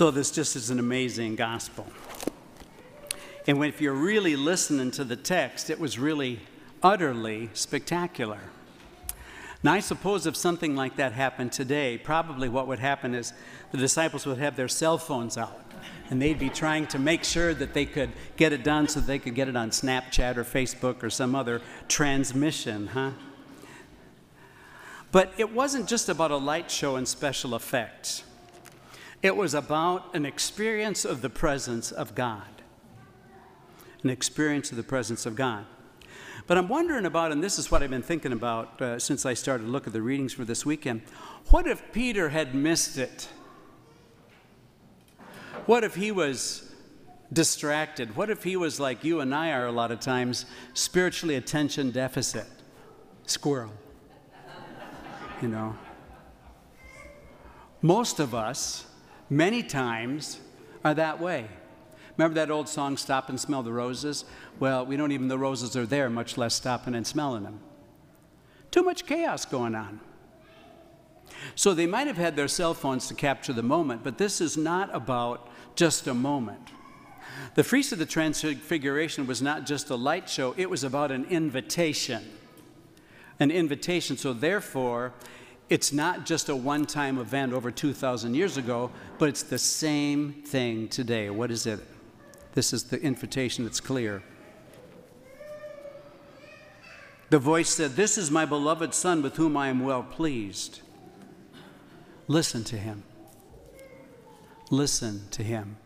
So, this just is an amazing gospel. And if you're really listening to the text, it was really utterly spectacular. Now, I suppose if something like that happened today, probably what would happen is the disciples would have their cell phones out and they'd be trying to make sure that they could get it done so they could get it on Snapchat or Facebook or some other transmission, huh? But it wasn't just about a light show and special effects. It was about an experience of the presence of God. An experience of the presence of God. But I'm wondering about, and this is what I've been thinking about uh, since I started to look at the readings for this weekend. What if Peter had missed it? What if he was distracted? What if he was like you and I are a lot of times, spiritually attention deficit? Squirrel. You know? Most of us, many times, are that way. Remember that old song, Stop and Smell the Roses? Well, we don't even the roses are there, much less stopping and smelling them. Too much chaos going on. So they might have had their cell phones to capture the moment, but this is not about just a moment. The Feast of the Transfiguration was not just a light show, it was about an invitation. An invitation. So, therefore, it's not just a one time event over 2,000 years ago, but it's the same thing today. What is it? This is the invitation that's clear. The voice said, This is my beloved Son with whom I am well pleased. Listen to him. Listen to him.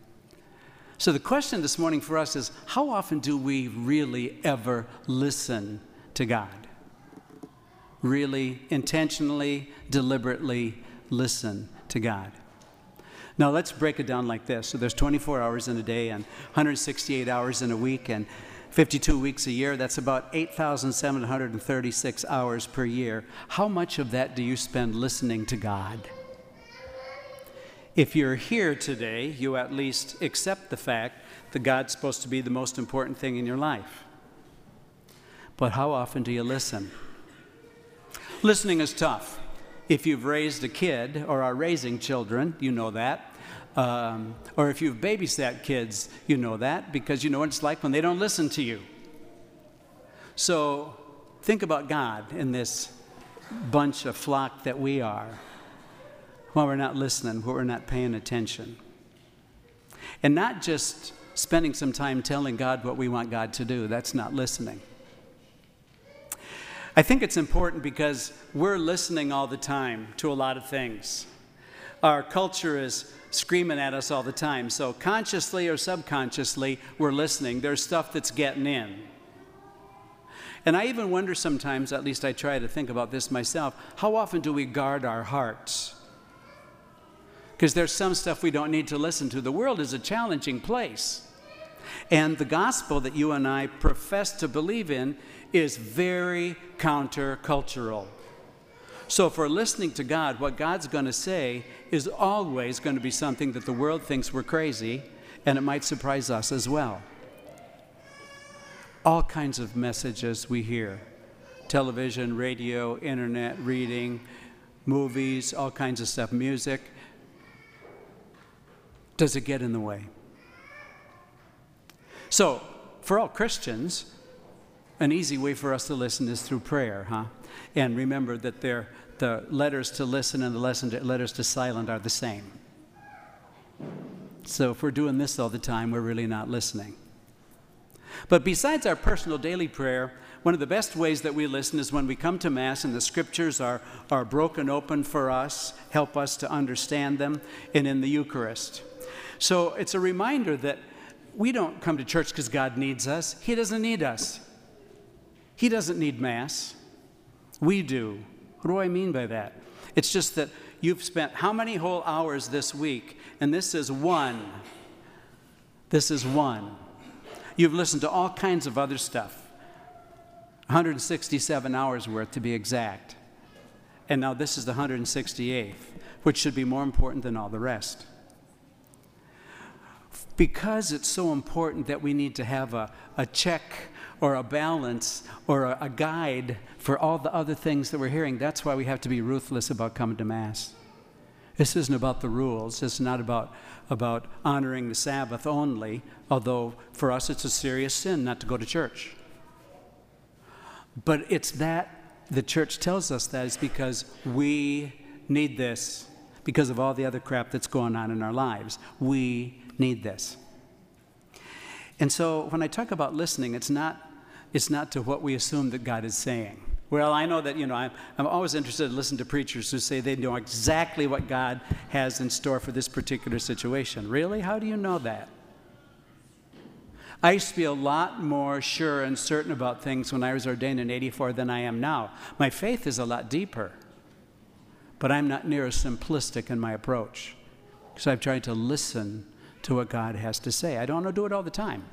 So, the question this morning for us is how often do we really ever listen to God? Really, intentionally, deliberately listen to God. Now, let's break it down like this. So, there's 24 hours in a day and 168 hours in a week and 52 weeks a year. That's about 8,736 hours per year. How much of that do you spend listening to God? If you're here today, you at least accept the fact that God's supposed to be the most important thing in your life. But how often do you listen? Listening is tough. If you've raised a kid or are raising children, you know that. Um, or if you've babysat kids, you know that because you know what it's like when they don't listen to you. So think about God in this bunch of flock that we are while we're not listening, while we're not paying attention. And not just spending some time telling God what we want God to do, that's not listening. I think it's important because we're listening all the time to a lot of things. Our culture is screaming at us all the time. So, consciously or subconsciously, we're listening. There's stuff that's getting in. And I even wonder sometimes, at least I try to think about this myself, how often do we guard our hearts? Because there's some stuff we don't need to listen to. The world is a challenging place. And the gospel that you and I profess to believe in is very countercultural. So, we're listening to God, what God's going to say is always going to be something that the world thinks we're crazy, and it might surprise us as well. All kinds of messages we hear television, radio, internet, reading, movies, all kinds of stuff, music. Does it get in the way? So, for all Christians, an easy way for us to listen is through prayer, huh? And remember that the letters to listen and the letters to silent are the same. So if we're doing this all the time, we're really not listening. But besides our personal daily prayer, one of the best ways that we listen is when we come to Mass and the scriptures are, are broken open for us, help us to understand them, and in the Eucharist. So it's a reminder that we don't come to church because God needs us, He doesn't need us. He doesn't need Mass. We do. What do I mean by that? It's just that you've spent how many whole hours this week, and this is one. This is one. You've listened to all kinds of other stuff 167 hours worth to be exact. And now this is the 168th, which should be more important than all the rest. Because it's so important that we need to have a, a check or a balance or a, a guide for all the other things that we're hearing. That's why we have to be ruthless about coming to Mass. This isn't about the rules. It's not about, about honoring the Sabbath only, although for us it's a serious sin not to go to church. But it's that the church tells us that is because we need this because of all the other crap that's going on in our lives. We need this. And so when I talk about listening, it's not, it's not to what we assume that God is saying. Well, I know that, you know, I'm, I'm always interested to listen to preachers who say they know exactly what God has in store for this particular situation. Really? How do you know that? I used to be a lot more sure and certain about things when I was ordained in 84 than I am now. My faith is a lot deeper, but I'm not near as simplistic in my approach because I've tried to listen to what God has to say. I don't do it all the time.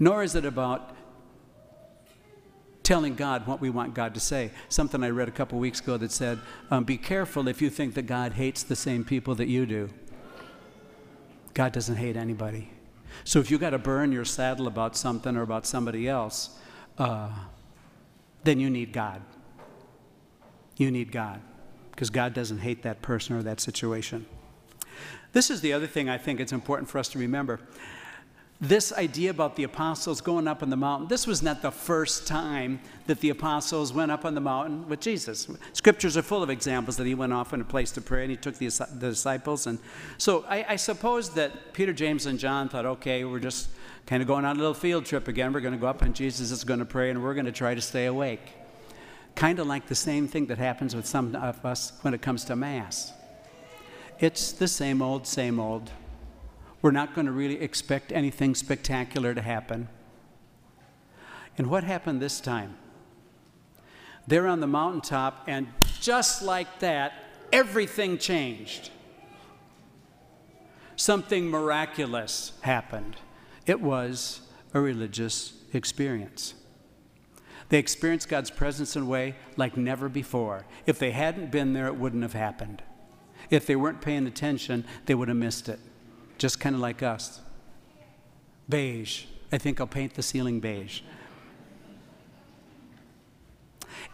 Nor is it about telling God what we want God to say. Something I read a couple weeks ago that said, um, Be careful if you think that God hates the same people that you do. God doesn't hate anybody. So if you got to burn your saddle about something or about somebody else, uh, then you need God. You need God because God doesn't hate that person or that situation. This is the other thing I think it's important for us to remember this idea about the apostles going up on the mountain, this was not the first time that the apostles went up on the mountain with Jesus. Scriptures are full of examples that he went off in a place to pray and he took the, the disciples. And so I, I, suppose that Peter, James, and John thought, okay, we're just kind of going on a little field trip again. We're going to go up and Jesus is going to pray and we're going to try to stay awake. Kind of like the same thing that happens with some of us when it comes to Mass. It's the same old, same old. We're not going to really expect anything spectacular to happen. And what happened this time? They're on the mountaintop, and just like that, everything changed. Something miraculous happened. It was a religious experience. They experienced God's presence in a way like never before. If they hadn't been there, it wouldn't have happened. If they weren't paying attention, they would have missed it just kind of like us. Beige. I think I'll paint the ceiling beige.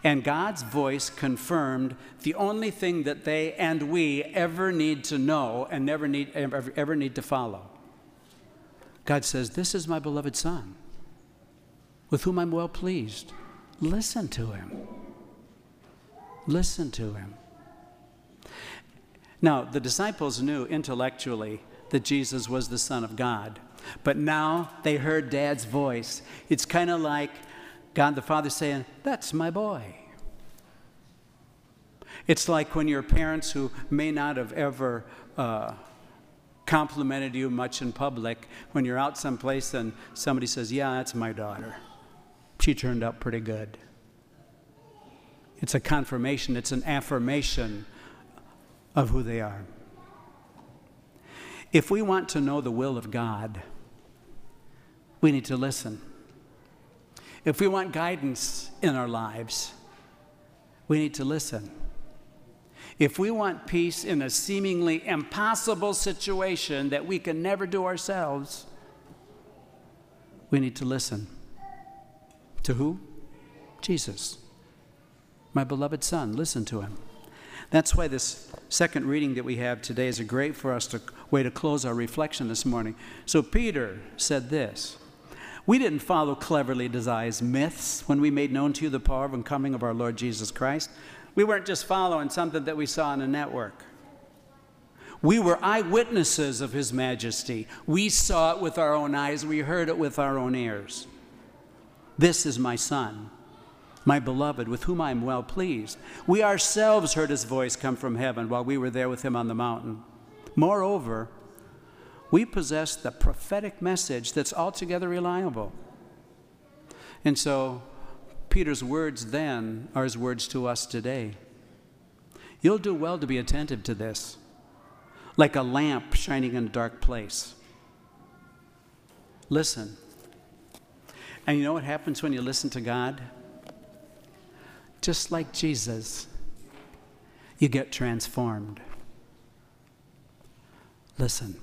And God's voice confirmed the only thing that they and we ever need to know and never need, ever, ever need to follow. God says, This is my beloved Son, with whom I'm well pleased. Listen to him. Listen to him. Now, the disciples knew intellectually that Jesus was the Son of God. But now they heard Dad's voice. It's kind of like God the Father saying, That's my boy. It's like when your parents, who may not have ever uh, complimented you much in public, when you're out someplace and somebody says, Yeah, that's my daughter. She turned out pretty good. It's a confirmation, it's an affirmation of who they are. If we want to know the will of God, we need to listen. If we want guidance in our lives, we need to listen. If we want peace in a seemingly impossible situation that we can never do ourselves, we need to listen. To who? Jesus, my beloved Son. Listen to him. That's why this second reading that we have today is a great for us to way to close our reflection this morning. So Peter said this We didn't follow cleverly devised myths when we made known to you the power and coming of our Lord Jesus Christ. We weren't just following something that we saw on a network. We were eyewitnesses of His majesty. We saw it with our own eyes, we heard it with our own ears. This is my son, my beloved, with whom I am well pleased. We ourselves heard his voice come from heaven while we were there with him on the mountain. Moreover, we possess the prophetic message that's altogether reliable. And so, Peter's words then are his words to us today. You'll do well to be attentive to this, like a lamp shining in a dark place. Listen. And you know what happens when you listen to God? Just like Jesus, you get transformed. Listen.